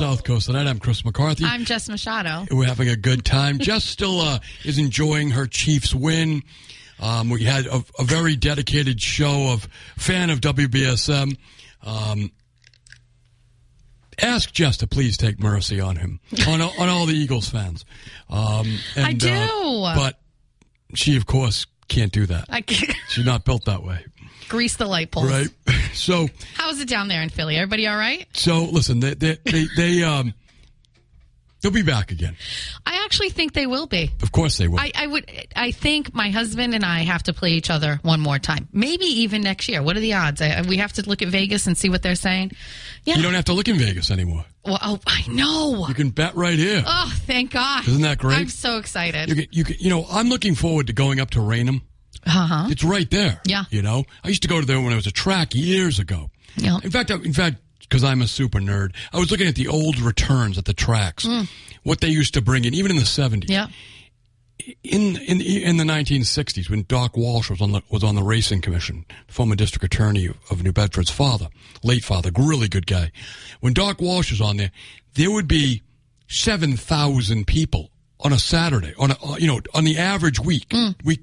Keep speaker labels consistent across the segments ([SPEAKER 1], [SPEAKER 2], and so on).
[SPEAKER 1] South Coast tonight. I'm Chris McCarthy.
[SPEAKER 2] I'm Jess Machado.
[SPEAKER 1] We're having a good time. Jess still uh, is enjoying her Chiefs win. Um, we had a, a very dedicated show of fan of WBSM. Um, ask Jess to please take mercy on him, on on all the Eagles fans. Um, and,
[SPEAKER 2] I do.
[SPEAKER 1] uh, but she, of course, can't do that.
[SPEAKER 2] I can't
[SPEAKER 1] She's not built that way,
[SPEAKER 2] grease the light poles.
[SPEAKER 1] right? So.
[SPEAKER 2] How's it down there in Philly? Everybody all right?
[SPEAKER 1] So listen, they they they, they um they'll be back again.
[SPEAKER 2] I actually think they will be.
[SPEAKER 1] Of course they will.
[SPEAKER 2] I, I would. I think my husband and I have to play each other one more time. Maybe even next year. What are the odds? I, we have to look at Vegas and see what they're saying. Yeah.
[SPEAKER 1] you don't have to look in Vegas anymore.
[SPEAKER 2] well, oh, I know.
[SPEAKER 1] You can bet right here.
[SPEAKER 2] Oh, thank God!
[SPEAKER 1] Isn't that great?
[SPEAKER 2] I'm so excited.
[SPEAKER 1] You can, you can, you know, I'm looking forward to going up to Raynham.
[SPEAKER 2] Uh huh.
[SPEAKER 1] It's right there.
[SPEAKER 2] Yeah.
[SPEAKER 1] You know, I used to go to there when I was a track years ago.
[SPEAKER 2] Yeah.
[SPEAKER 1] In fact, I- in fact, because I'm a super nerd, I was looking at the old returns at the tracks, what they used to bring in, even in the 70s.
[SPEAKER 2] Mm. Yeah.
[SPEAKER 1] in in in the 1960s when Doc Walsh was on the was on the racing commission, former district attorney of, New Bedford's father, late father, really good guy. When Doc Walsh was on there, there would be seven thousand people on a Saturday on a uh, you know on the average week week week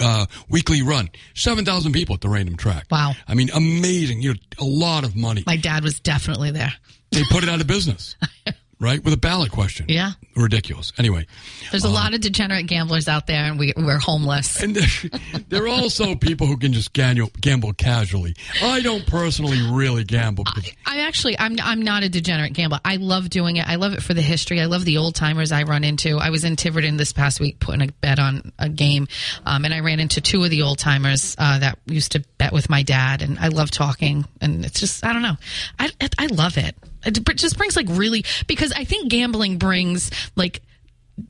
[SPEAKER 1] uh, weekly run, seven thousand people at the Raynham track.
[SPEAKER 2] Wow.
[SPEAKER 1] I mean, amazing. You know, a lot of money.
[SPEAKER 2] My dad was definitely there.
[SPEAKER 1] They put it out of business, right? With a ballot question.
[SPEAKER 2] Yeah.
[SPEAKER 1] ridiculous. Anyway.
[SPEAKER 2] There's a lot of degenerate gamblers out there, and we, we're homeless.
[SPEAKER 1] And there, are also people who can just gamble, gamble casually. I don't personally really gamble. Because,
[SPEAKER 2] I actually, I'm I'm not a degenerate gambler. I love doing it. I love it for the history. I love the old timers I run into. I was in Tiverton this past week putting a bet on a game, um, and I ran into two of the old timers uh, that used to bet with my dad. And I love talking, and it's just I don't know, I I love it. It just brings like really because I think gambling brings like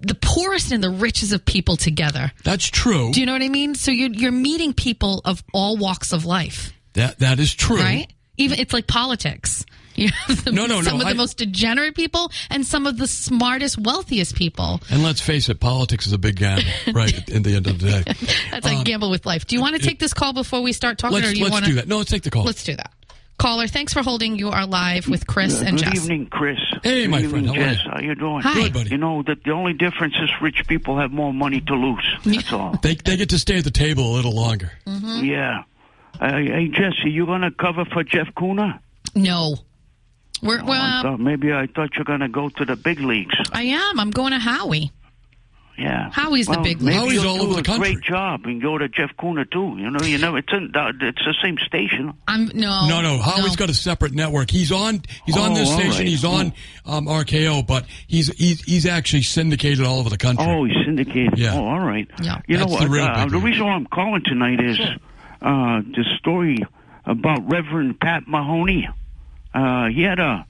[SPEAKER 2] the poorest and the richest of people together.
[SPEAKER 1] that's true.
[SPEAKER 2] Do you know what I mean? So you're you're meeting people of all walks of life
[SPEAKER 1] that that is true.
[SPEAKER 2] right? Even it's like politics. You have the,
[SPEAKER 1] No, no, no,
[SPEAKER 2] some of
[SPEAKER 1] I-
[SPEAKER 2] the most degenerate people and some of the smartest, wealthiest people.
[SPEAKER 1] And let's face it, politics is a big gamble, right? At, at the end of the day,
[SPEAKER 2] That's like gamble with life. Do you want to take this call before we start talking, or
[SPEAKER 1] Um, let's
[SPEAKER 2] do you
[SPEAKER 1] let's
[SPEAKER 2] want
[SPEAKER 1] do that. No, let's take the call.
[SPEAKER 2] Let's do that. Caller, thanks for holding. You are live with Chris and Jessie.
[SPEAKER 3] Good
[SPEAKER 2] Jess.
[SPEAKER 3] evening, Chris.
[SPEAKER 1] Hey,
[SPEAKER 3] Good
[SPEAKER 1] my
[SPEAKER 3] evening,
[SPEAKER 1] friend. How are
[SPEAKER 3] Jess.
[SPEAKER 1] you?
[SPEAKER 3] How you doing?
[SPEAKER 2] Hi.
[SPEAKER 1] Good, buddy.
[SPEAKER 3] You know that the only difference is rich people have more money to lose. That's all.
[SPEAKER 1] They they get to stay at the table a little longer.
[SPEAKER 2] Mm-hmm.
[SPEAKER 3] Yeah. Uh, hey, Jesse, you gonna cover for Jeff Kuhner?
[SPEAKER 2] No, we're
[SPEAKER 3] I
[SPEAKER 2] well.
[SPEAKER 3] thought maybe I thought you're gonna go to the big leagues.
[SPEAKER 2] I am. I'm going to Howie.
[SPEAKER 3] Yeah.
[SPEAKER 2] Howie's the big
[SPEAKER 3] maybe.
[SPEAKER 1] Howie's all over the country.
[SPEAKER 3] Great job, and go to Jeff Kuhner too. You know, you know, it's in, it's the same station.
[SPEAKER 2] I'm no.
[SPEAKER 1] No, no. Howie's got a separate network. He's on. He's on
[SPEAKER 3] Oh,
[SPEAKER 1] this station.
[SPEAKER 3] right.
[SPEAKER 1] He's on um, RKO, but he's he's he's actually syndicated all over the country.
[SPEAKER 3] Oh, he's syndicated.
[SPEAKER 1] Yeah.
[SPEAKER 3] Oh, all right.
[SPEAKER 2] Yeah.
[SPEAKER 3] You know
[SPEAKER 1] That's the
[SPEAKER 3] what?
[SPEAKER 1] real
[SPEAKER 3] Uh, the reason why I'm calling tonight is uh, the story about Reverend Pat Mahoney. Uh, he had a uh,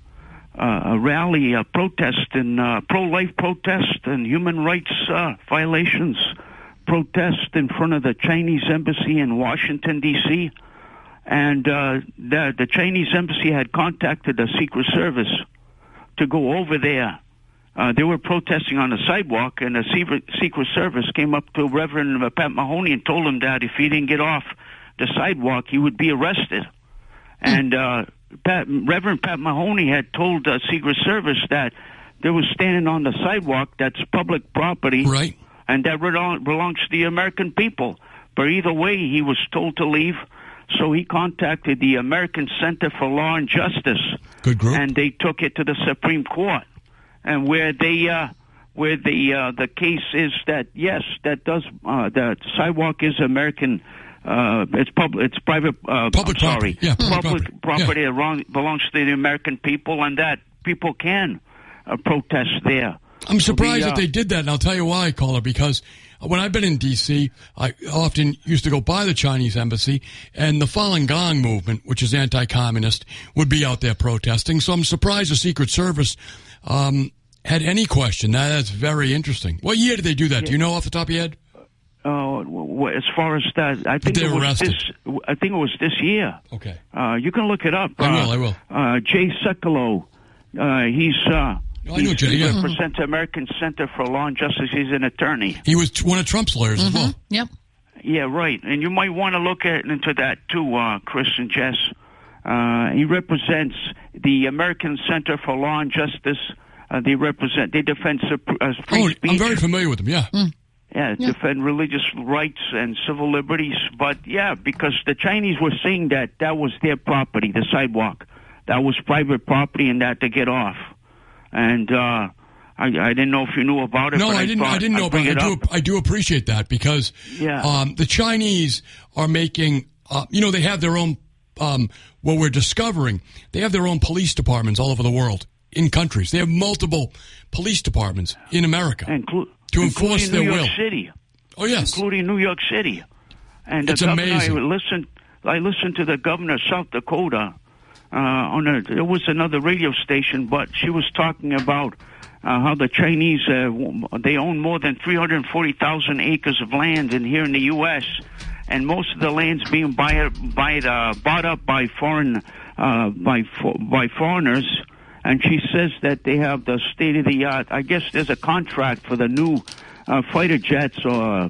[SPEAKER 3] a rally, a protest, and uh, pro-life protest and human rights uh, violations protest in front of the Chinese embassy in Washington D.C. And uh, the the Chinese embassy had contacted the Secret Service to go over there. Uh, they were protesting on the sidewalk, and the Secret, Secret Service came up to Reverend Pat Mahoney and told him that if he didn't get off the sidewalk, he would be arrested. And uh, Pat, Reverend Pat Mahoney had told the Secret Service that there was standing on the sidewalk that's public property,
[SPEAKER 1] Right.
[SPEAKER 3] and that belong- belongs to the American people. But either way, he was told to leave. So he contacted the American Center for Law and Justice,
[SPEAKER 1] Good group.
[SPEAKER 3] and they took it to the Supreme Court, and where they uh, where the uh, the case is that yes, that does uh, the sidewalk is American. Uh, it's public. It's private. Uh,
[SPEAKER 1] Public
[SPEAKER 3] I'm sorry.
[SPEAKER 1] property. Yeah, public
[SPEAKER 3] public
[SPEAKER 1] property.
[SPEAKER 3] wrong, belongs to the American people, and that people can uh, protest there.
[SPEAKER 1] I'm surprised
[SPEAKER 3] the,
[SPEAKER 1] that
[SPEAKER 3] uh,
[SPEAKER 1] they did that, and I'll tell you why, caller. Because when I've been in D.C., I often used to go by the Chinese embassy, and the Falun Gong movement, which is anti-communist, would be out there protesting. So I'm surprised the Secret Service um, had any question. That, that's very interesting. What year did they do that? Do you know off the top of your head?
[SPEAKER 3] Uh, w- w- as far as that, I think
[SPEAKER 1] they
[SPEAKER 3] it was
[SPEAKER 1] arrested.
[SPEAKER 3] this. I think it was this year.
[SPEAKER 1] Okay.
[SPEAKER 3] Uh, you can look it up.
[SPEAKER 1] I
[SPEAKER 3] uh,
[SPEAKER 1] will, I will.
[SPEAKER 3] Uh, Jay Sekulow. Uh, he's. Uh,
[SPEAKER 1] Oh, I know Jay,
[SPEAKER 3] He
[SPEAKER 1] yeah.
[SPEAKER 3] represents American Center for Law and Justice. He's an attorney.
[SPEAKER 1] He was one of Trump's lawyers as well.
[SPEAKER 2] Yep.
[SPEAKER 3] Yeah, right. And you might want to look at into that too, uh, Chris and Jess. Uh, he represents the American Center for Law and Justice. Uh, they represent. They defend uh, free
[SPEAKER 1] Oh,
[SPEAKER 3] speech.
[SPEAKER 1] I'm very familiar with him. Yeah.
[SPEAKER 3] Yeah, defend religious rights and civil liberties. But yeah, because the Chinese were saying that that was their property, the sidewalk. That was private property and that to get off. And uh I, I didn't know if you knew about it.
[SPEAKER 1] No,
[SPEAKER 3] but
[SPEAKER 1] I didn't. I
[SPEAKER 3] thought
[SPEAKER 1] didn't know,
[SPEAKER 3] I'd
[SPEAKER 1] but I
[SPEAKER 3] it
[SPEAKER 1] do. I do appreciate that because
[SPEAKER 3] Yeah.
[SPEAKER 1] um, the Chinese are making. Uh, you know, they have their own. Um, what we're discovering, they have their own police departments all over the world in countries. They have multiple police departments in America
[SPEAKER 3] Inclu-
[SPEAKER 1] to enforce their
[SPEAKER 3] New York
[SPEAKER 1] will.
[SPEAKER 3] City.
[SPEAKER 1] Oh yes,
[SPEAKER 3] including New York City. And
[SPEAKER 1] It's
[SPEAKER 3] governor,
[SPEAKER 1] amazing.
[SPEAKER 3] I listened. I listened to the governor of South Dakota uh, on a. It was another radio station, but she was talking about uh, how the Chinese uh, they own more than three hundred forty thousand acres of land in here in the U.S. And most of the land's being buy, buy, uh, bought up by foreign uh, by by foreigners. And she says that they have the state of the art. I guess there's a contract for the new uh, fighter jets or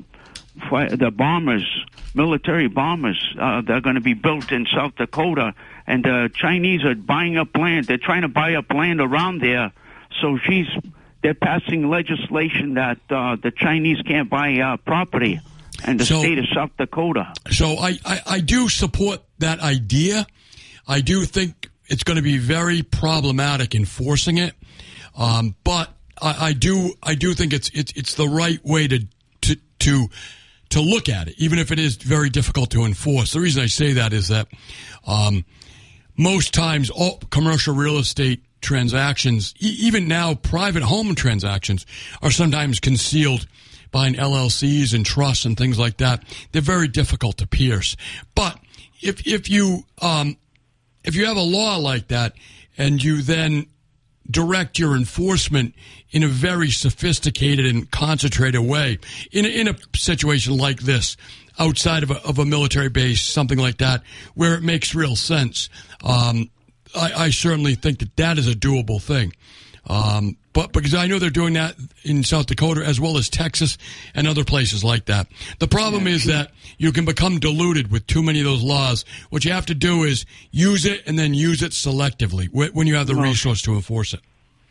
[SPEAKER 3] fi- the bombers, military bombers. Uh, they're going to be built in South Dakota, and the Chinese are buying up land. They're trying to buy up land around there. So she's they're passing legislation that uh, the Chinese can't buy uh, property, and the
[SPEAKER 1] So-
[SPEAKER 3] state of South Dakota.
[SPEAKER 1] So I, I, I do support that idea. I do think it's going to be very problematic enforcing it. Um, but I, I do I do think it's it's it's the right way to to to to look at it, even if it is very difficult to enforce. The reason I say that is that um, most times all commercial real estate transactions, e- even now private home transactions, are sometimes concealed behind LLCs and trusts and things like that. They're very difficult to pierce. But if if you um, if you have a law like that and you then direct your enforcement in a very sophisticated and concentrated way in a, in a situation like this outside of a, of a military base something like that where it makes real sense um, I, I certainly think that that is a doable thing um, but because I know they're doing that in South Dakota as well as Texas and other places like that. The problem is that you can become diluted with too many of those laws. What you have to do is use it and then use it selectively when you have the resource to enforce it.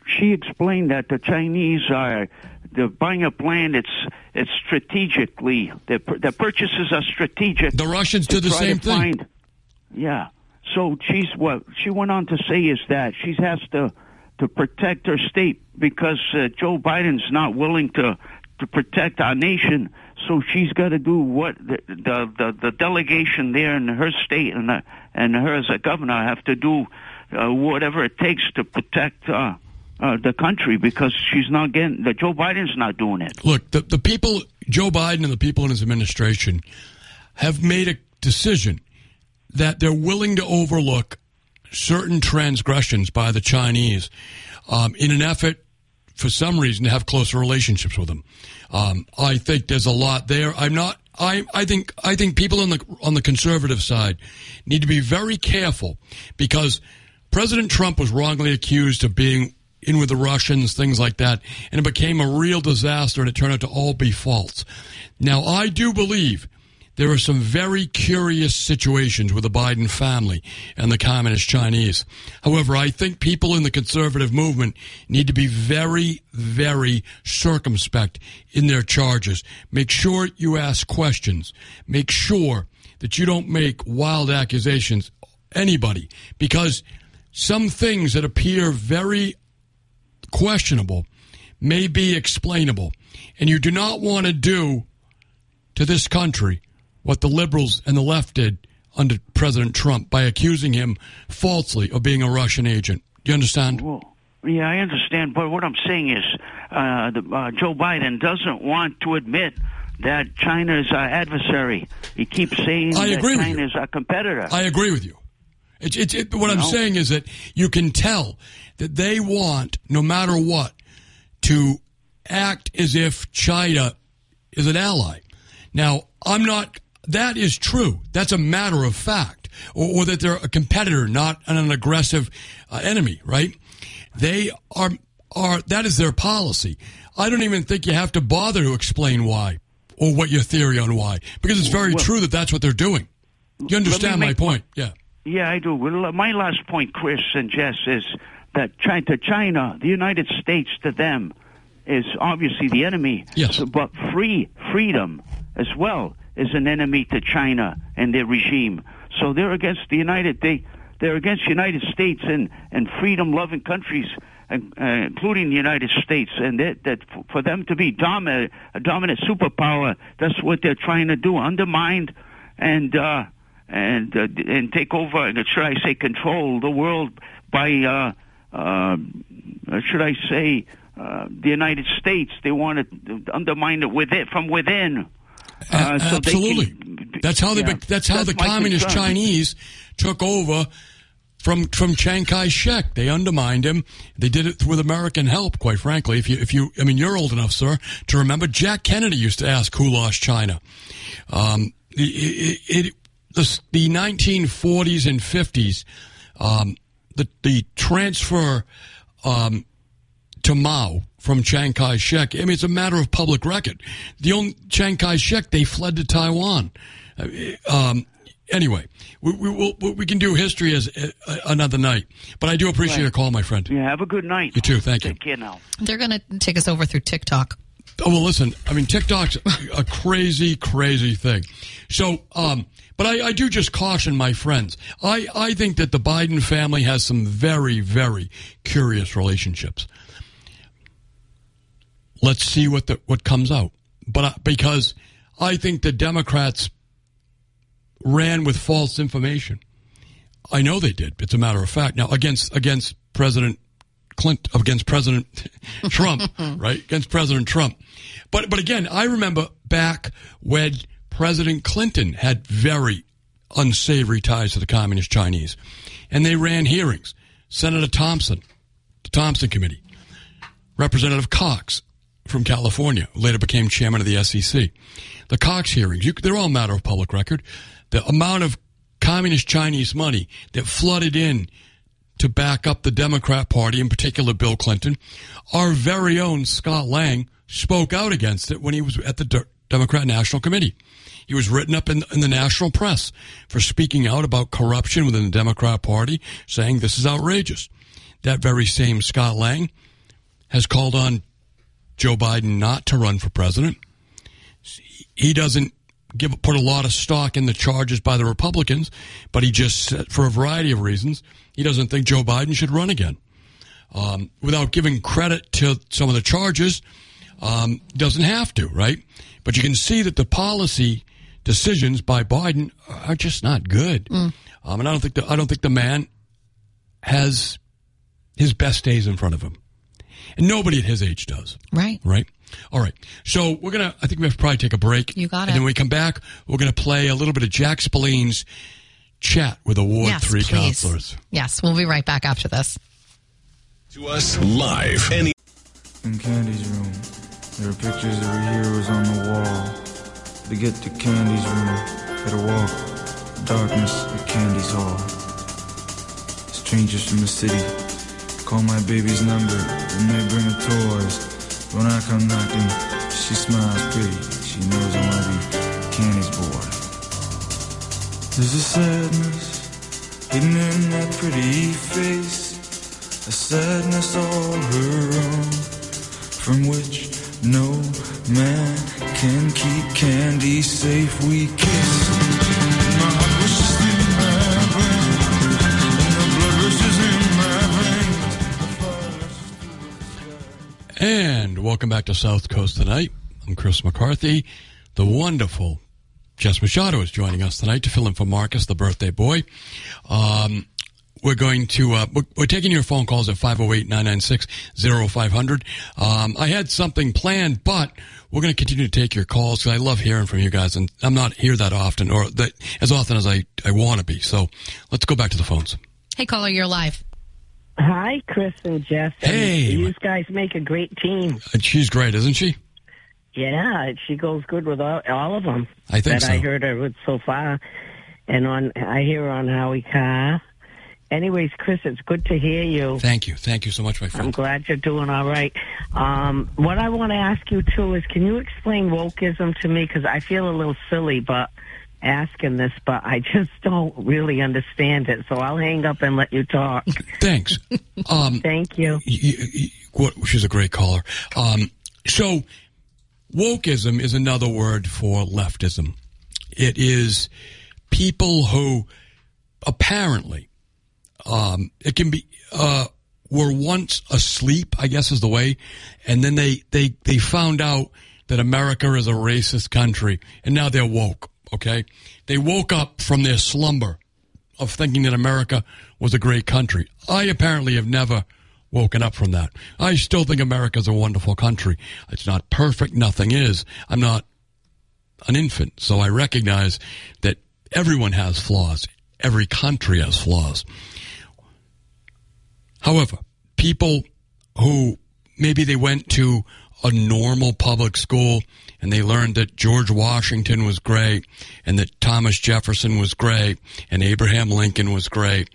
[SPEAKER 3] she explained that the Chinese are the buying up land. It's it's strategically the the purchases are strategic.
[SPEAKER 1] The Russians do the same thing.
[SPEAKER 3] Find, yeah. So she's what she went on to say is that she has to to protect her state because uh, Joe Biden's not willing to to protect our nation. So she's got to do what the, the the the delegation there in her state and uh, and her as a governor have to do uh, whatever it takes to protect uh, uh, the country because she's not getting the Joe Biden's not doing it.
[SPEAKER 1] Look, the, the people, Joe Biden and the people in his administration have made a decision that they're willing to overlook certain transgressions by the Chinese um, in an effort, for some reason, to have closer relationships with them. Um, I think there's a lot there. I'm not. I, I think I think people on the on the conservative side need to be very careful because President Trump was wrongly accused of being in with the Russians, things like that, and it became a real disaster, and it turned out to all be false. Now, I do believe there are some very curious situations with the Biden family and the communist Chinese. However, I think people in the conservative movement need to be very, very circumspect in their charges. Make sure you ask questions. Make sure that you don't make wild accusations, anybody, because some things that appear very questionable may be explainable. And you do not want to do to this country what the liberals and the left did under President Trump by accusing him falsely of being a Russian agent. Do you understand?
[SPEAKER 3] Well, yeah, I understand. But what I'm saying is, uh, the, uh, Joe Biden doesn't want to admit that China is our adversary. He keeps saying
[SPEAKER 1] I
[SPEAKER 3] that China is our competitor.
[SPEAKER 1] I agree with you. It's, it's, it, what I'm saying is that you can tell that they want, no matter what, to act as if China is an ally. Now, I'm not, that is true. That's a matter of fact. Or, or that they're a competitor, not an aggressive uh, enemy, right? They are, are, that is their policy. I don't even think you have to bother to explain why or what your theory on why, because it's very
[SPEAKER 3] Well-
[SPEAKER 1] true that that's what they're doing. You understand my point? Yeah.
[SPEAKER 3] Yeah, I do. Well, my last point, Chris and Jess, is that China, to China, the United States to them is obviously the enemy.
[SPEAKER 1] Yes.
[SPEAKER 3] But free freedom as well is an enemy to China and their regime. So they're against the United. They they're against United States and and freedom-loving countries. and, Uh, including the United States, and that, that for them to be dominant, a dominant superpower, that's what they're trying to do: undermine and uh, and uh, and take over. And should I say control the world by? Uh, uh, should I say uh, the United States? They want to undermine it with it from within. Uh, so they
[SPEAKER 1] absolutely.
[SPEAKER 3] can-
[SPEAKER 1] that's how they.
[SPEAKER 3] yeah,
[SPEAKER 1] that's how the communist
[SPEAKER 3] concern.
[SPEAKER 1] Chinese took over from from Chiang Kai-shek. They undermined him. They did it with American help. Quite frankly, if you if you, I mean, you're old enough, sir, to remember Jack Kennedy used to ask who lost China. Um, it, it, it the, the 1940s and 50s, um, the the transfer. Um, to Mao from Chiang Kai-shek. I mean, it's a matter of public record. The only Chiang Kai-shek, they fled to Taiwan. Uh, Um, anyway, we, we, we'll, we can do history as uh, another night. But I do appreciate
[SPEAKER 3] Right.
[SPEAKER 1] your call, my friend.
[SPEAKER 3] Yeah, have a good night.
[SPEAKER 1] You too. Thank you.
[SPEAKER 3] Take care now.
[SPEAKER 2] They're going to take us over through TikTok.
[SPEAKER 1] Oh well, listen. I mean, TikTok's a crazy, crazy thing. So, um, but I, I do just caution my friends. I, I think that the Biden family has some very, very curious relationships. Let's see what the what comes out. But I, because I think the Democrats ran with false information. I know they did. It's a matter of fact. Now against against President Clinton, against President Trump, right? Against President Trump. But but again, I remember back when President Clinton had very unsavory ties to the communist Chinese, and they ran hearings. Senator Thompson, the Thompson Committee, Representative Cox from California, later became chairman of the SEC. The Cox hearings, you, they're all matter of public record. The amount of communist Chinese money that flooded in to back up the Democrat Party, in particular Bill Clinton, our very own Scott Lang spoke out against it when he was at the De- Democrat National Committee. He was written up in, in the national press for speaking out about corruption within the Democrat Party, saying this is outrageous. That very same Scott Lang has called on Joe Biden not to run for president. He doesn't give put a lot of stock in the charges by the Republicans, but he just for a variety of reasons, he doesn't think Joe Biden should run again. Um, without giving credit to some of the charges, um, doesn't have to, right? But you can see that the policy decisions by Biden are just not good. Um, and I don't think the, I don't think the man has his best days in front of him, and nobody at his age does.
[SPEAKER 2] Right.
[SPEAKER 1] Right. All right. So we're gonna. I think we have to probably take a break.
[SPEAKER 2] You got it.
[SPEAKER 1] And then when we come back, we're gonna play a little bit of Jack Spillane's chat with Award
[SPEAKER 2] yes,
[SPEAKER 1] Three
[SPEAKER 2] please.
[SPEAKER 1] counselors.
[SPEAKER 2] Yes, we'll be right back after this.
[SPEAKER 4] To us live. Any
[SPEAKER 5] In Candy's room, there are pictures of her heroes on the wall. To get to Candy's room, gotta walk darkness at Candy's hall. Strangers from the city call my baby's number and they bring her toys. When I come knocking, she smiles pretty. She knows I wanna be Candy's boy. There's a sadness hidden in that pretty face, a sadness all her own from which no man can keep candy safe. We kiss
[SPEAKER 1] welcome back to South Coast tonight. I'm Chris McCarthy. The wonderful Jess Machado is joining us tonight to fill in for Marcus, the birthday boy. Um, we're going to, uh, we're, we're, taking your phone calls at 508-996-0500. Um, I had something planned, but we're going to continue to take your calls because I love hearing from you guys and I'm not here that often or that as often as I, I want to be. So let's go back to the phones.
[SPEAKER 2] Hey, caller, you're live.
[SPEAKER 6] Hi, Chris and Jess.
[SPEAKER 1] Hey.
[SPEAKER 6] You guys make a great team.
[SPEAKER 1] She's great, isn't she?
[SPEAKER 6] Yeah, she goes good with all, all of them.
[SPEAKER 1] I think
[SPEAKER 6] that
[SPEAKER 1] so.
[SPEAKER 6] I heard her with so far, and on I hear her on Howie Carr. Anyways, Chris, it's good to hear you.
[SPEAKER 1] Thank you, thank you so much, my friend.
[SPEAKER 6] I'm glad you're doing all right. Um, what I want to ask you too is, can you explain wokeism to me? Because I feel a little silly, but asking this, but I just don't really understand it. So I'll hang up and let you talk.
[SPEAKER 1] Thanks. Um,
[SPEAKER 6] Thank you.
[SPEAKER 1] y- y- y- what, she's a great caller. Um, so, wokeism is another word for leftism. It is people who apparently, um, it can be, uh, were once asleep, I guess is the way, and then they, they, they found out that America is a racist country, and now they're woke, okay? They woke up from their slumber of thinking that America was a great country. I apparently have never woken up from that. I still think America's a wonderful country. It's not perfect, nothing is. I'm not an infant, so I recognize that everyone has flaws. Every country has flaws. However, people who maybe they went to a normal public school and they learned that George Washington was great and that Thomas Jefferson was great and Abraham Lincoln was great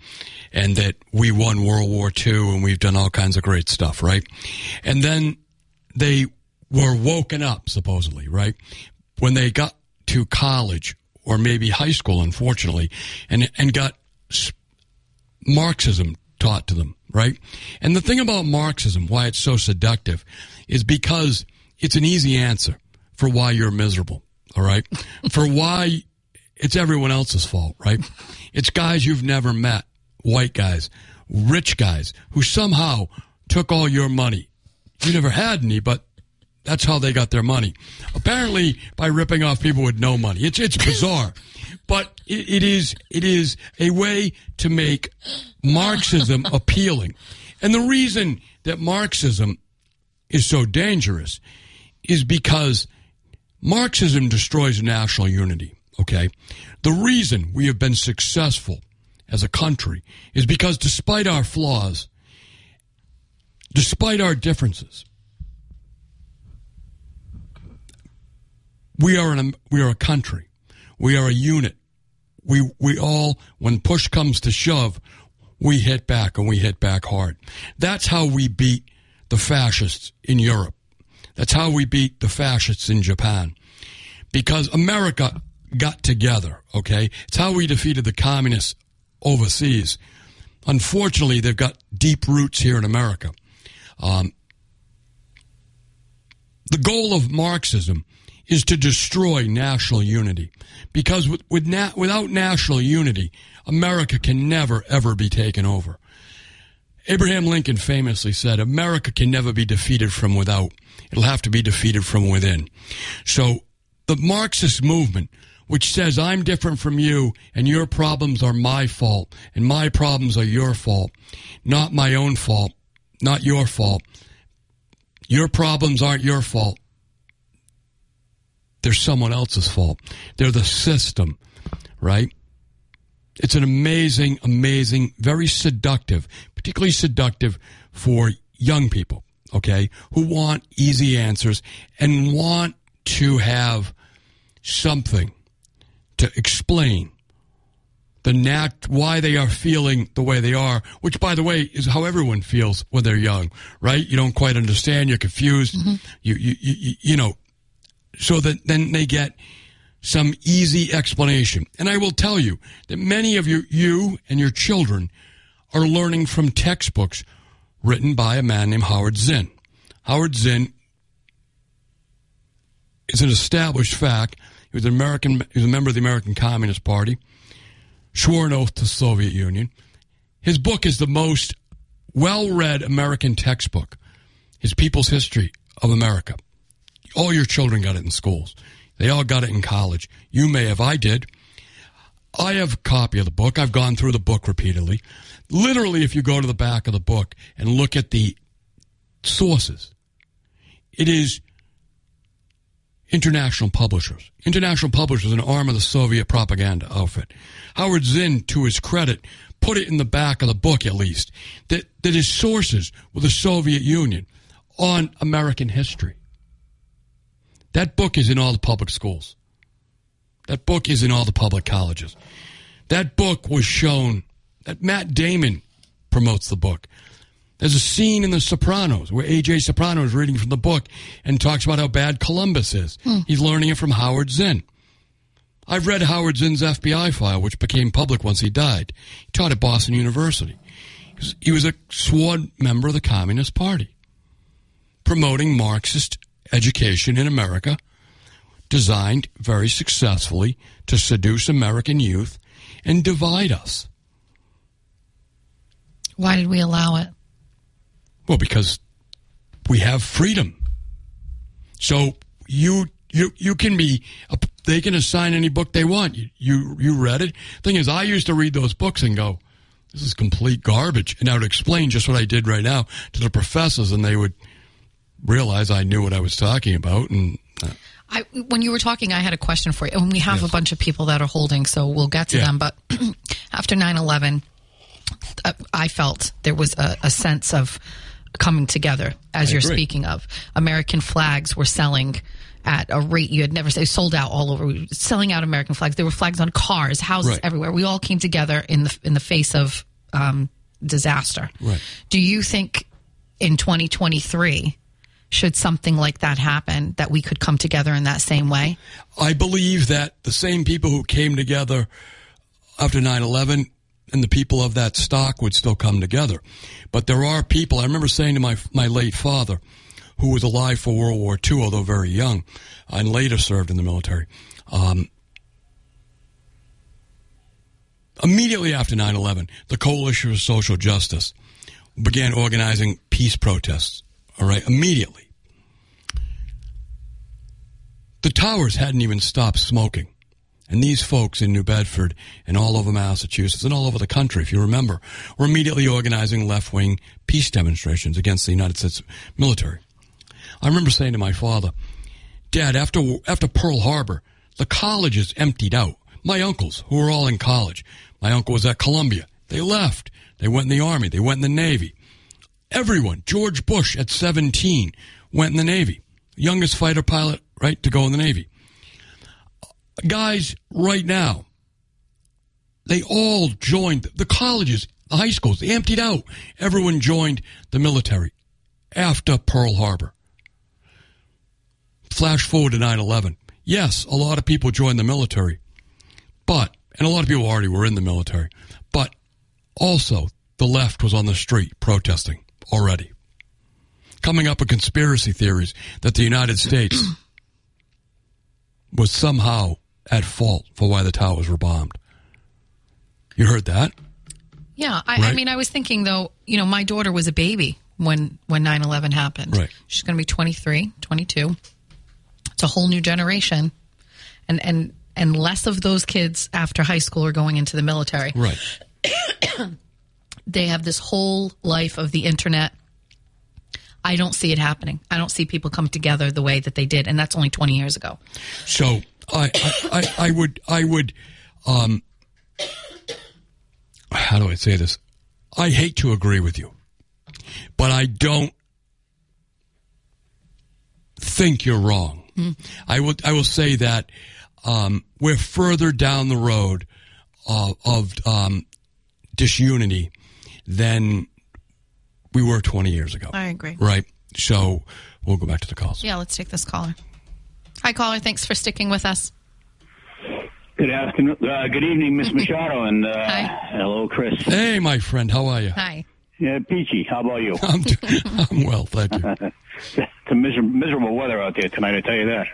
[SPEAKER 1] and that we won World War II and we've done all kinds of great stuff, right? And then they were woken up, supposedly, right? When they got to college or maybe high school, unfortunately, and, and got Marxism taught to them, right? And the thing about Marxism, why it's so seductive, is because it's an easy answer for why you're miserable, all right? for why it's everyone else's fault, right? It's guys you've never met, white guys, rich guys, who somehow took all your money. You never had any, but that's how they got their money. Apparently, by ripping off people with no money. It's it's bizarre, but it, it is it is a way to make Marxism appealing. And the reason that Marxism is so dangerous is because Marxism destroys national unity. Okay, the reason we have been successful as a country is because despite our flaws, despite our differences, we are an we are a country. We are a unit. We we all when push comes to shove, we hit back and we hit back hard. That's how we beat the fascists in Europe. That's how we beat the fascists in Japan. Because America got together, okay? It's how we defeated the communists overseas. Unfortunately, they've got deep roots here in America. Um, the goal of Marxism is to destroy national unity. Because with, with na- without national unity, America can never, ever be taken over. Abraham Lincoln famously said, America can never be defeated from without. It'll have to be defeated from within. So the Marxist movement, which says I'm different from you and your problems are my fault and my problems are your fault, not my own fault, not your fault. Your problems aren't your fault. They're someone else's fault. They're the system, right? It's an amazing, amazing, very seductive, particularly seductive for young people, okay, who want easy answers and want to have something to explain the nat why they are feeling the way they are, which by the way is how everyone feels when they're young, right? You don't quite understand, you're confused, mm-hmm. you, you, you, you know, so that then they get some easy explanation. And I will tell you that many of you, you and your children are learning from textbooks written by a man named Howard Zinn. Howard Zinn is an established fact. He was an American, he was a member of the American Communist Party, swore an oath to the Soviet Union. His book is the most well-read American textbook is People's History of America. All your children got it in schools. They all got it in college. You may have. I did. I have a copy of the book. I've gone through the book repeatedly. Literally, if you go to the back of the book and look at the sources, it is international publishers. International publishers, an arm of the Soviet propaganda outfit. Howard Zinn, to his credit, put it in the back of the book at least, that, that his sources were the Soviet Union on American history. That book is in all the public schools. That book is in all the public colleges. That book was shown, that Matt Damon promotes the book. There's a scene in The Sopranos where AJ Soprano is reading from the book and talks about how bad Columbus is. Hmm. He's learning it from Howard Zinn. I've read Howard Zinn's FBI file, which became public once he died. He taught at Boston University. He was- He was a sworn member of the Communist Party, promoting Marxist education in America, designed very successfully to seduce American youth and divide us.
[SPEAKER 2] Why did we allow it?
[SPEAKER 1] Well, because we have freedom. So you you you can be they can assign any book they want. You you, you read it. Thing is, I used to read those books and go, "This is complete garbage," and I would explain just what I did right now to the professors, and they would realize I knew what I was talking about. And uh,
[SPEAKER 2] I, when you were talking, I had a question for you. And we have
[SPEAKER 1] Yes.
[SPEAKER 2] a bunch of people that are holding, so we'll get to
[SPEAKER 1] Yeah.
[SPEAKER 2] them. But after 9 11, uh, I felt there was a, a sense of coming together, as
[SPEAKER 1] I
[SPEAKER 2] you're
[SPEAKER 1] agree.
[SPEAKER 2] speaking of. American flags were selling at a rate you had never seen, sold out all over, We selling out American flags. There were flags on cars, houses
[SPEAKER 1] Right.
[SPEAKER 2] everywhere. We all came together in the in the face of um, disaster.
[SPEAKER 1] Right.
[SPEAKER 2] Do you think in 2023? Should something like that happen, that we could come together in that same way?
[SPEAKER 1] I believe that the same people who came together after 9-11 and the people of that stock would still come together. But there are people, I remember saying to my, my late father, who was alive for World War II, although very young, and later served in the military, um, immediately after 9-11, the Coalition for Social Justice began organizing peace protests, all right, immediately. The towers hadn't even stopped smoking. And these folks in New Bedford and all over Massachusetts and all over the country, if you remember, were immediately organizing left wing peace demonstrations against the United States military. I remember saying to my father, Dad, after, after Pearl Harbor, the colleges emptied out. My uncles, who were all in college, my uncle was at Columbia. They left. They went in the Army. They went in the Navy. Everyone, George Bush at 17 went in the Navy. Youngest fighter pilot, right, to go in the Navy. Guys, right now, they all joined the colleges, the high schools, they emptied out. Everyone joined the military after Pearl Harbor. Flash forward to 9 11. Yes, a lot of people joined the military, but, and a lot of people already were in the military, but also the left was on the street protesting already. Coming up with conspiracy theories that the United States was somehow at fault for why the towers were bombed. You heard that?
[SPEAKER 2] Yeah, I, I mean, I was thinking though, you know, my daughter was a baby when when 9/11 happened.
[SPEAKER 1] Right.
[SPEAKER 2] She's going to be 23, 22. It's a whole new generation, and and and less of those kids after high school are going into the military.
[SPEAKER 1] Right.
[SPEAKER 2] They have this whole life of the internet. I don't see it happening. I don't see people come together the way that they did, and that's only 20 years ago.
[SPEAKER 1] So I, I, I, I would, I would, um, how do I say this? I hate to agree with you, but I don't think you're wrong. I will, I will say that um, we're further down the road of, of um, disunity than we were 20 years ago.
[SPEAKER 2] I agree.
[SPEAKER 1] Right. So we'll go back to the calls.
[SPEAKER 2] Yeah, let's take this caller. Hi, caller. Thanks for sticking with us.
[SPEAKER 7] Good afternoon. Uh, good evening, Miss Machado, and uh, hello, Chris.
[SPEAKER 1] Hey, my friend, how are you?
[SPEAKER 2] Hi.
[SPEAKER 7] Yeah, Peachy, how about you?
[SPEAKER 1] I'm, do- I'm well, thank you.
[SPEAKER 7] it's a miser- miserable weather out there tonight. I tell you that.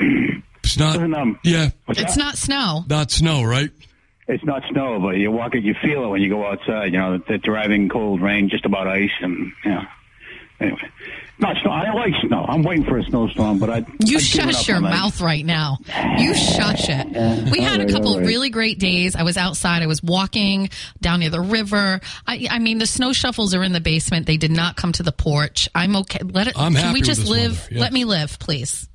[SPEAKER 1] It's not,
[SPEAKER 7] Listen, um,
[SPEAKER 1] yeah,
[SPEAKER 2] It's
[SPEAKER 7] that?
[SPEAKER 2] not snow.
[SPEAKER 1] not snow, right?
[SPEAKER 7] It's not snow, but you walk it, you feel it when you go outside. You know, the driving cold rain, just about ice, and you know, Anyway, not snow. I like snow. I'm waiting for a snowstorm, but I
[SPEAKER 2] You
[SPEAKER 7] I've given
[SPEAKER 2] shush
[SPEAKER 7] up
[SPEAKER 2] your
[SPEAKER 7] on that.
[SPEAKER 2] mouth right now. You shush it. We had a
[SPEAKER 7] All right,
[SPEAKER 2] couple
[SPEAKER 7] all right.
[SPEAKER 2] really great days. I was outside. I was walking down near the river. I, I mean, the snow shuffles are in the basement. They did not come to the porch. I'm okay. Let it.
[SPEAKER 1] I'm
[SPEAKER 2] can
[SPEAKER 1] happy
[SPEAKER 2] we just live?
[SPEAKER 1] weather, yeah.
[SPEAKER 2] Let me live, please.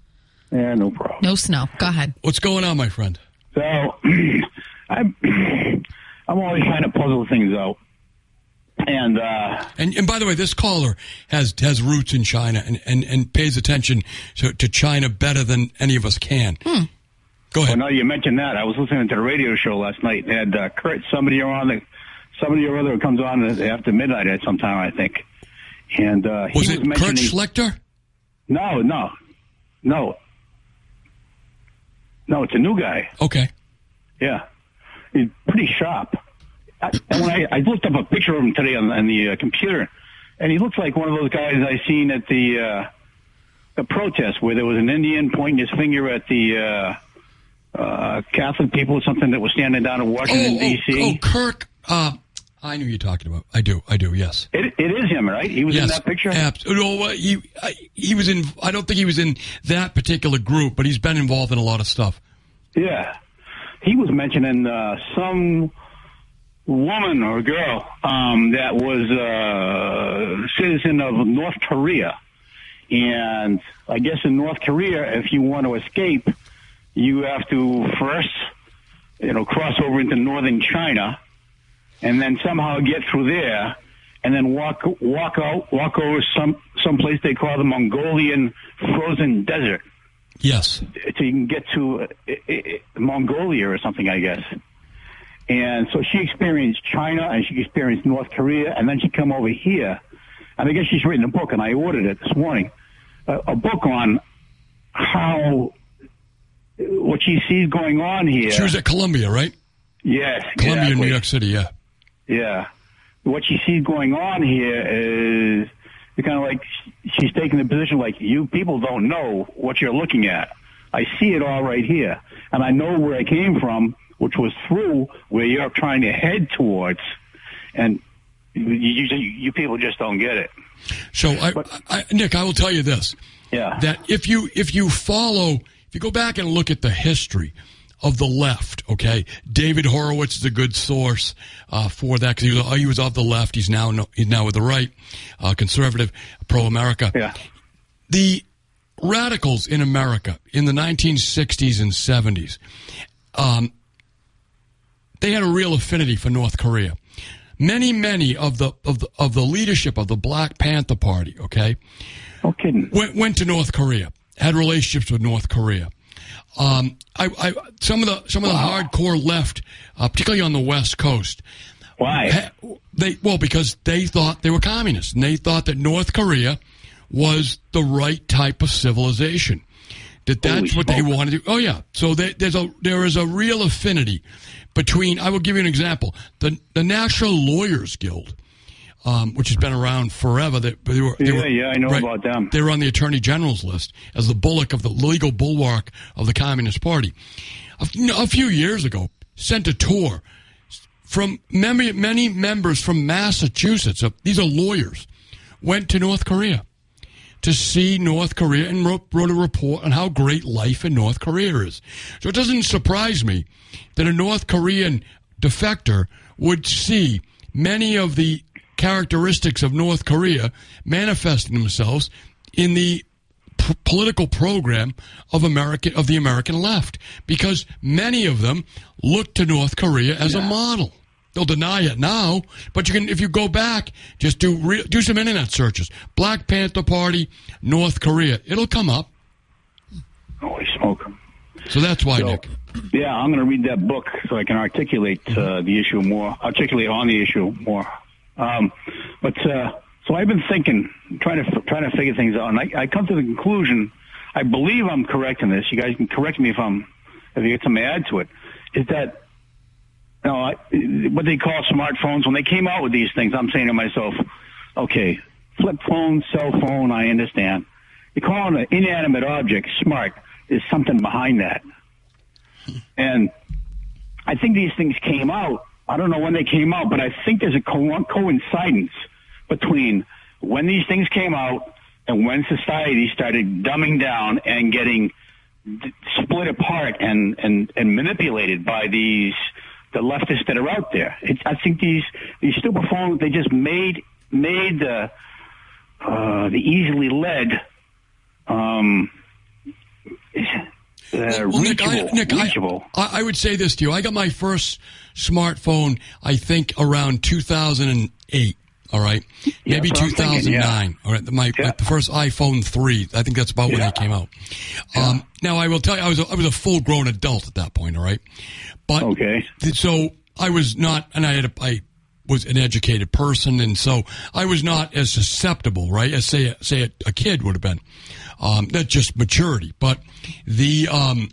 [SPEAKER 7] Yeah, no problem.
[SPEAKER 2] No snow. Go ahead.
[SPEAKER 1] What's going on, my friend?
[SPEAKER 7] So I'm I'm always trying to puzzle things out, and uh,
[SPEAKER 1] And and by the way, this caller has has roots in China and, and, and pays attention to, to China better than any of us can. Go
[SPEAKER 7] well,
[SPEAKER 1] ahead.
[SPEAKER 7] now you mentioned that I was listening to the radio show last night. They had uh, Kurt somebody on the somebody or other comes on after midnight at some time, I think, and uh, he
[SPEAKER 1] Was
[SPEAKER 7] was
[SPEAKER 1] it Kurt
[SPEAKER 7] mentioning
[SPEAKER 1] Schlichter?
[SPEAKER 7] no, no, no, no. It's a new guy.
[SPEAKER 1] Okay.
[SPEAKER 7] Yeah, he's pretty sharp. I, and when I, I looked up a picture of him today on, on the uh, computer, and he looks like one of those guys I seen at the uh, the protest where there was an Indian pointing his finger at the uh, uh, Catholic people, or something that was standing down in Washington
[SPEAKER 1] oh,
[SPEAKER 7] D.C.
[SPEAKER 1] oh, Kirk. Uh, I knew you're talking about. I do. I do. Yes.
[SPEAKER 7] It, it is him, right? He was in that picture.
[SPEAKER 1] Abs- no, uh, he I, he was in. I don't think he was in that particular group, but he's been involved in a lot of stuff.
[SPEAKER 7] Yeah, he was mentioning uh, some woman or girl um, that was a citizen of North Korea, and I guess in North Korea, if you want to escape, you have to first, you know, cross over into northern China, and then somehow get through there, and then walk walk out walk over some some place they call the Mongolian frozen desert
[SPEAKER 1] Yes.
[SPEAKER 7] so you can get to uh, I- I- Mongolia or something, I guess. And so she experienced China and she experienced North Korea, and then she come over here. And I guess she's written a book, and I ordered it this morning. A, a book on how what she sees going on here.
[SPEAKER 1] She was at Columbia, right?
[SPEAKER 7] yes,
[SPEAKER 1] Columbia,
[SPEAKER 7] exactly.
[SPEAKER 1] New York City. Yeah.
[SPEAKER 7] Yeah. What she sees going on here is kind of like she's taking the position like you people don't know what you're looking at. I see it all right here, and I know where I came from, which was through where you're trying to head towards, and you, you, you people just don't get it.
[SPEAKER 1] So, I, I, Nick, I will tell you this:
[SPEAKER 7] Yeah.
[SPEAKER 1] that if you if you follow, if you go back and look at the history of the left, okay, David Horowitz is a good source uh, for that because he was he was of the left. He's now no, he's now with the right, uh, conservative, pro America.
[SPEAKER 7] Yeah.
[SPEAKER 1] The radicals in America in the 1960s and 70s, um, they had a real affinity for North Korea. Many, many of the of the of the leadership of the Black Panther Party, okay,
[SPEAKER 7] No kidding.
[SPEAKER 1] went went to North Korea, had relationships with North Korea. Um, I, I some of the some of the hardcore left, uh, particularly on the West Coast,
[SPEAKER 7] Why?
[SPEAKER 1] ha- they well because they thought they were communists and they thought that North Korea was the right type of civilization. That that's
[SPEAKER 7] Holy
[SPEAKER 1] what they
[SPEAKER 7] smoke.
[SPEAKER 1] wanted to. Oh yeah, so there, there's a there is a real affinity between. I will give you an example. The the National Lawyers Guild, um, which has been around forever. They, they were, they
[SPEAKER 7] Yeah,
[SPEAKER 1] were-
[SPEAKER 7] yeah, I know about them.
[SPEAKER 1] They were on the Attorney General's list as the bulwark of the legal bulwark of the Communist Party. A few years ago, sent a tour from many, many members from Massachusetts. These are lawyers. Went to North Korea to see North Korea and wrote, wrote a report on how great life in North Korea is. So it doesn't surprise me that a North Korean defector would see many of the characteristics of North Korea manifesting themselves in the p- political program of American of the American left because many of them look to North Korea as a model. They'll deny it now, but you can if you go back, just do re, do some internet searches. Black Panther Party, North Korea. It'll come up.
[SPEAKER 7] Holy smoke.
[SPEAKER 1] So that's why,
[SPEAKER 7] So,
[SPEAKER 1] Nick.
[SPEAKER 7] yeah, I'm going to read that book so I can articulate uh, the issue more, articulate on the issue more. Um, but uh, so I've been thinking, trying to trying to figure things out, and I, I come to the conclusion. I believe I'm correct in this. You guys can correct me if I'm if you get something to add to it. Is that you I, what they call smartphones? When they came out with these things, I'm saying to myself, okay, flip phone, cell phone, I understand. You're calling an inanimate object smart. There's something behind that. And I think these things came out. I don't know when they came out, but I think there's a co- coincidence between when these things came out and when society started dumbing down and getting d- split apart and, and, and manipulated by these the leftists that are out there. It's, I think these these stupid phones they just made made the uh, the easily led um, uh,
[SPEAKER 1] Well, Nick, I,
[SPEAKER 7] reachable.
[SPEAKER 1] Nick,
[SPEAKER 7] reachable.
[SPEAKER 1] I, I would say this to you. I got my first smartphone, I think, around 2008. All right,
[SPEAKER 7] Yeah,
[SPEAKER 1] maybe
[SPEAKER 7] what I'm thinking,
[SPEAKER 1] 2009. All right, my,
[SPEAKER 7] Yeah.
[SPEAKER 1] my the first iPhone three. I think that's about when it came out. Um, now I will tell you, I was a, I was a full grown adult at that point. All right, but
[SPEAKER 7] Okay.
[SPEAKER 1] th- so I was not, and I had a, I was an educated person, and so I was not as susceptible, right, as say say a, a kid would have been. Um, that's just maturity, but the um,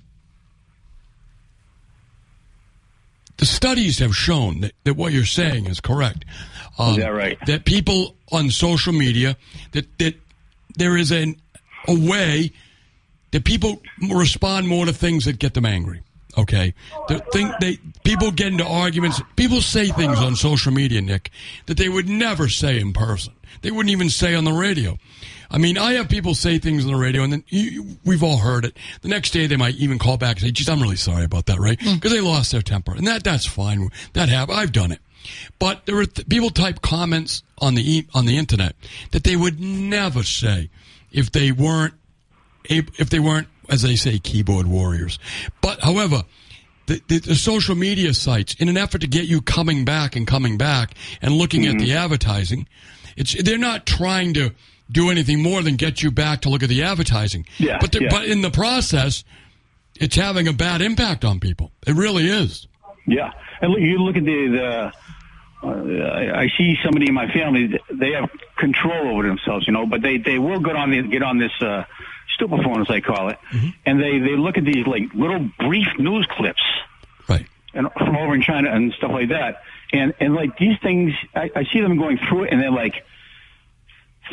[SPEAKER 1] the studies have shown that, that what you're saying is correct. Um,
[SPEAKER 7] Is that right?
[SPEAKER 1] That people on social media that that there is an a way that people respond more to things that get them angry. Okay, the thing they people get into arguments. People say things on social media, Nick, that they would never say in person. They wouldn't even say on the radio. I mean, I have people say things on the radio, and then you, you- we've all heard it. The next day, they might even call back and say, "Geez, I'm really sorry about that," right? Because they lost their temper, and that that's fine. That have I've done it. But there are th- people type comments on the e- on the internet that they would never say if they weren't if they weren't, as they say, keyboard warriors. But however, the, the, the social media sites, in an effort to get you coming back and coming back and looking at mm-hmm. the advertising, it's they're not trying to do anything more than get you back to look at the advertising.
[SPEAKER 7] Yeah,
[SPEAKER 1] but
[SPEAKER 7] yeah.
[SPEAKER 1] but in the process, it's having a bad impact on people. It really is.
[SPEAKER 7] Yeah, and look, you look at the the. Uh, I, I see somebody in my family. They have control over themselves, you know, but they they will get on the, get on this uh, stupid phone, as I call it, and they they look at these like little brief news clips
[SPEAKER 1] Right.
[SPEAKER 7] and from over in China and stuff like that. And and like these things, I, I see them going through it, and they're like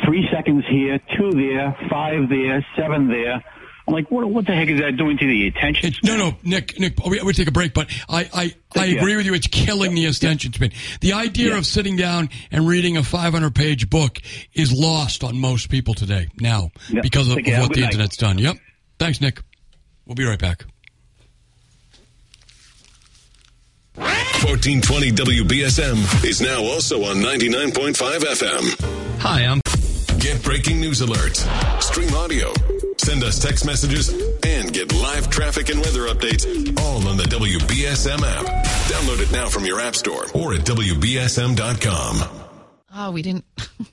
[SPEAKER 7] three seconds here, two there, five there, seven there. I'm like, what what the heck is that doing to the attention?
[SPEAKER 1] It's, no, no, Nick, Nick, we, we take a break, but I, I, I
[SPEAKER 7] Yeah.
[SPEAKER 1] agree with you. It's killing the attention span. The idea
[SPEAKER 7] Yeah.
[SPEAKER 1] of sitting down and reading a 500 page book is lost on most people today now
[SPEAKER 7] Yeah.
[SPEAKER 1] because of,
[SPEAKER 7] Take
[SPEAKER 1] of
[SPEAKER 7] care. Have a
[SPEAKER 1] what the
[SPEAKER 7] night.
[SPEAKER 1] internet's done. Yep. Thanks, Nick. We'll be right back.
[SPEAKER 4] 1420 WBSM is now also on 99.5 FM.
[SPEAKER 8] Hi, I'm
[SPEAKER 4] Get breaking news alerts, stream audio, send us text messages, and get live traffic and weather updates all on the WBSM app. Download it now from your app store or at WBSM.com.
[SPEAKER 2] Oh, we didn't.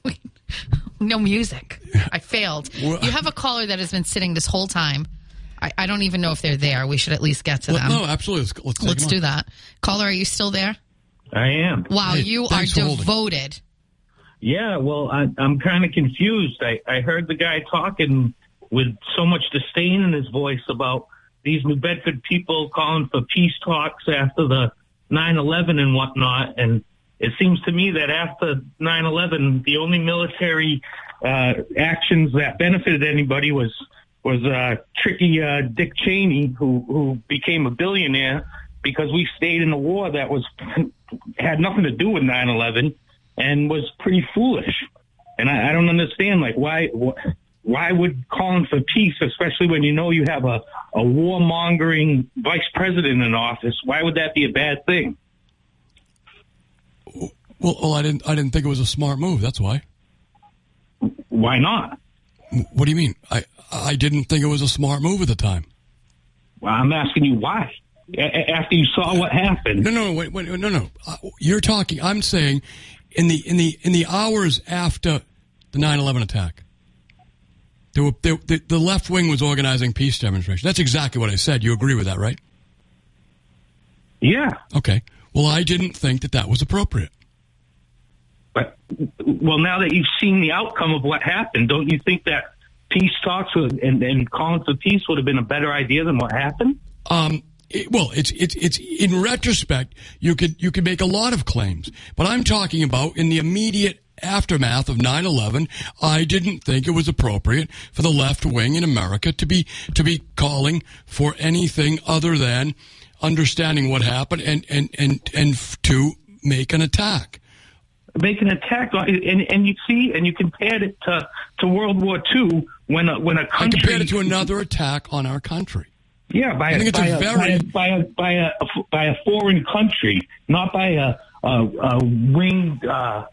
[SPEAKER 2] no music. I failed. You have a caller that has been sitting this whole time. I, I don't even know if they're there. We should at least get to
[SPEAKER 1] Well,
[SPEAKER 2] them.
[SPEAKER 1] no, absolutely. Let's, let's,
[SPEAKER 2] Let's do
[SPEAKER 1] on.
[SPEAKER 2] that. Caller, are you still there?
[SPEAKER 9] I am.
[SPEAKER 2] Wow,
[SPEAKER 1] Hey,
[SPEAKER 2] you are
[SPEAKER 1] thanks holding.
[SPEAKER 2] devoted.
[SPEAKER 9] Yeah, well, I, I'm kind of confused. I, I heard the guy talking with so much disdain in his voice about these New Bedford people calling for peace talks after the 9/11 and whatnot. And it seems to me that after 9/11, the only military uh, actions that benefited anybody was was uh, tricky uh, Dick Cheney, who who became a billionaire because we stayed in a war that was had nothing to do with 9/11 and was pretty foolish. And I, I don't understand, like, why, wh- why would calling for peace, especially when you know you have a, a warmongering vice president in office, why would that be a bad thing?
[SPEAKER 1] Well, well, I didn't, I didn't think it was a smart move. That's why.
[SPEAKER 9] Why not?
[SPEAKER 1] What do you mean? I, I didn't think it was a smart move at the time.
[SPEAKER 9] Well, I'm asking you why. A- after you saw what happened,
[SPEAKER 1] No, no, wait, wait, no, no. Uh, You're talking. I'm saying, in the in the in the hours after the 9/11 attack, there were there, the, the left wing was organizing peace demonstrations. That's exactly what I said. You agree with that, right?
[SPEAKER 9] yeah.
[SPEAKER 1] Okay. Well, I didn't think that that was appropriate.
[SPEAKER 9] But well, now that you've seen the outcome of what happened, don't you think that peace talks and, and calling for peace would have been a better idea than what happened?
[SPEAKER 1] Um, it, well, it's it's it's in retrospect, you could you could make a lot of claims, but I'm talking about in the immediate aftermath of 9/11. I didn't think it was appropriate for the left wing in America to be to be calling for anything other than understanding what happened and and and and f- to make an attack.
[SPEAKER 9] make an attack on and and you see and you compared it to to World War II when a, when a
[SPEAKER 1] I
[SPEAKER 9] country
[SPEAKER 1] compared it to another attack on our country.
[SPEAKER 9] yeah by
[SPEAKER 1] I
[SPEAKER 9] a, by,
[SPEAKER 1] a
[SPEAKER 9] a,
[SPEAKER 1] very-
[SPEAKER 9] by a by a by a by a foreign country, not by a a, a winged. Uh,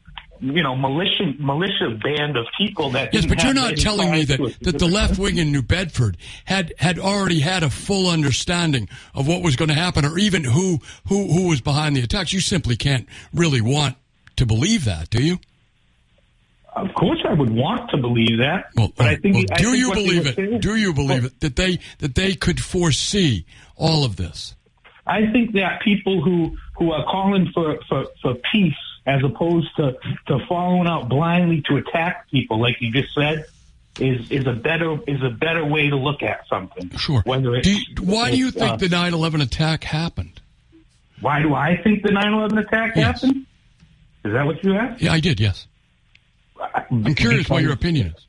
[SPEAKER 9] you know, militia militia band of people that.
[SPEAKER 1] Yes, but you're not telling me that, that the left wing in New Bedford had had already had a full understanding of what was going to happen, or even who who who was behind the attacks. You simply can't really want to believe that, do you?
[SPEAKER 9] Of course, I would want to believe that,
[SPEAKER 1] Well,
[SPEAKER 9] but I think.
[SPEAKER 1] well,
[SPEAKER 9] I
[SPEAKER 1] do
[SPEAKER 9] think
[SPEAKER 1] you believe it?
[SPEAKER 9] saying-
[SPEAKER 1] Do you believe it that they that they could foresee all of this?
[SPEAKER 9] I think that people who who are calling for, for, for peace as opposed to, to following out blindly to attack people, like you just said, is is a better is a better way to look at something.
[SPEAKER 1] Sure.
[SPEAKER 9] Whether it's,
[SPEAKER 1] Do you- why do you think
[SPEAKER 9] uh,
[SPEAKER 1] the 9/11 attack happened?
[SPEAKER 9] why do I think the 9/11 attack
[SPEAKER 1] Yes.
[SPEAKER 9] happened? Is that what you asked?
[SPEAKER 1] Yeah, I did. Yes, I'm curious what your opinion is.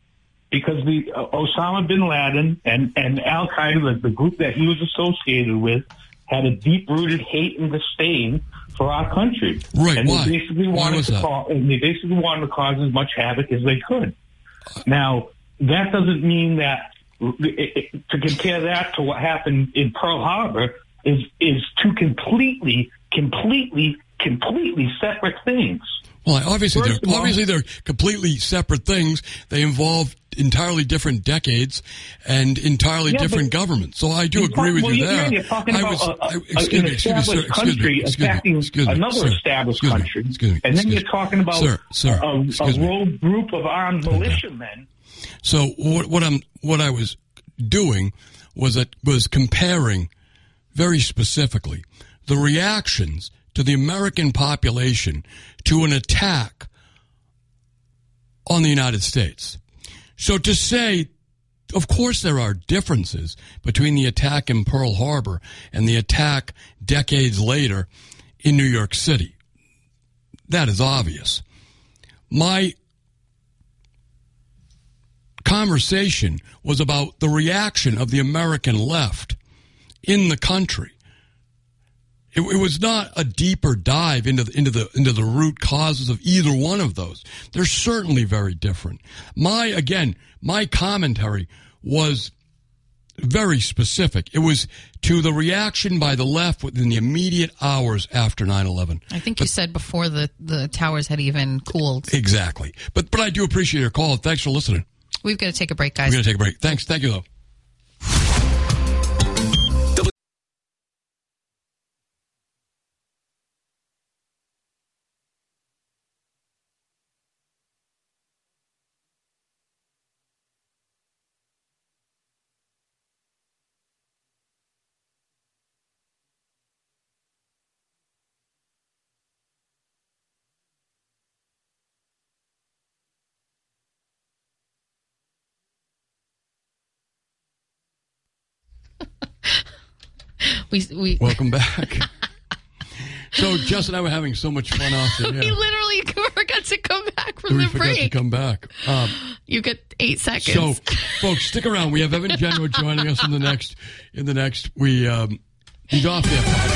[SPEAKER 9] because the uh, Osama bin Laden and and Al Qaeda, the, the group that he was associated with, had a deep rooted hate and disdain for our country.
[SPEAKER 1] Right,
[SPEAKER 9] And
[SPEAKER 1] why?
[SPEAKER 9] they basically
[SPEAKER 1] Why
[SPEAKER 9] wanted
[SPEAKER 1] was
[SPEAKER 9] to
[SPEAKER 1] that?
[SPEAKER 9] cause, and they basically wanted to cause as much havoc as they could. Now that doesn't mean that it, it, to compare that to what happened in Pearl Harbor is is two completely, completely, completely separate things.
[SPEAKER 1] Well, obviously,
[SPEAKER 9] First
[SPEAKER 1] they're
[SPEAKER 9] all-
[SPEAKER 1] obviously they're completely separate things. They involve entirely different decades and entirely
[SPEAKER 9] Yeah,
[SPEAKER 1] different governments. So I do agree with
[SPEAKER 9] well,
[SPEAKER 1] you there.
[SPEAKER 9] You're talking
[SPEAKER 1] I
[SPEAKER 9] about
[SPEAKER 1] was,
[SPEAKER 9] a, a,
[SPEAKER 1] I-
[SPEAKER 9] an
[SPEAKER 1] excuse me, excuse me, sir,
[SPEAKER 9] established country
[SPEAKER 1] me, excuse me,
[SPEAKER 9] attacking
[SPEAKER 1] excuse me,
[SPEAKER 9] another
[SPEAKER 1] sir,
[SPEAKER 9] established country,
[SPEAKER 1] me,
[SPEAKER 9] and then you're talking about
[SPEAKER 1] Sir, sir,
[SPEAKER 9] a, a rogue group of armed militiamen.
[SPEAKER 1] So what, what I'm what I was doing was that was comparing very specifically the reactions to the American population to an attack on the United States. So to say, of course, there are differences between the attack in Pearl Harbor and the attack decades later in New York City. That is obvious. My conversation was about the reaction of the American left in the country. It, it was not a deeper dive into the, into the into the root causes of either one of those. They're certainly very different. My again, my commentary was very specific. It was to the reaction by the left within the immediate hours after 9/11.
[SPEAKER 2] I think you said before the, the towers had even cooled.
[SPEAKER 1] Exactly. But but I do appreciate your call. Thanks for listening.
[SPEAKER 2] We've got to take a break, guys.
[SPEAKER 1] We're going to take a break. Thanks. Thank you though.
[SPEAKER 2] We, we,
[SPEAKER 1] Welcome back. so Jess and I were having so much fun off the
[SPEAKER 2] we literally forgot to come back from
[SPEAKER 1] We
[SPEAKER 2] the
[SPEAKER 1] forgot to
[SPEAKER 2] break.
[SPEAKER 1] come back. Um,
[SPEAKER 2] You get eight seconds.
[SPEAKER 1] so, folks, stick around. We have Evan Genoa joining us in the next. In the next, we um, he's off there.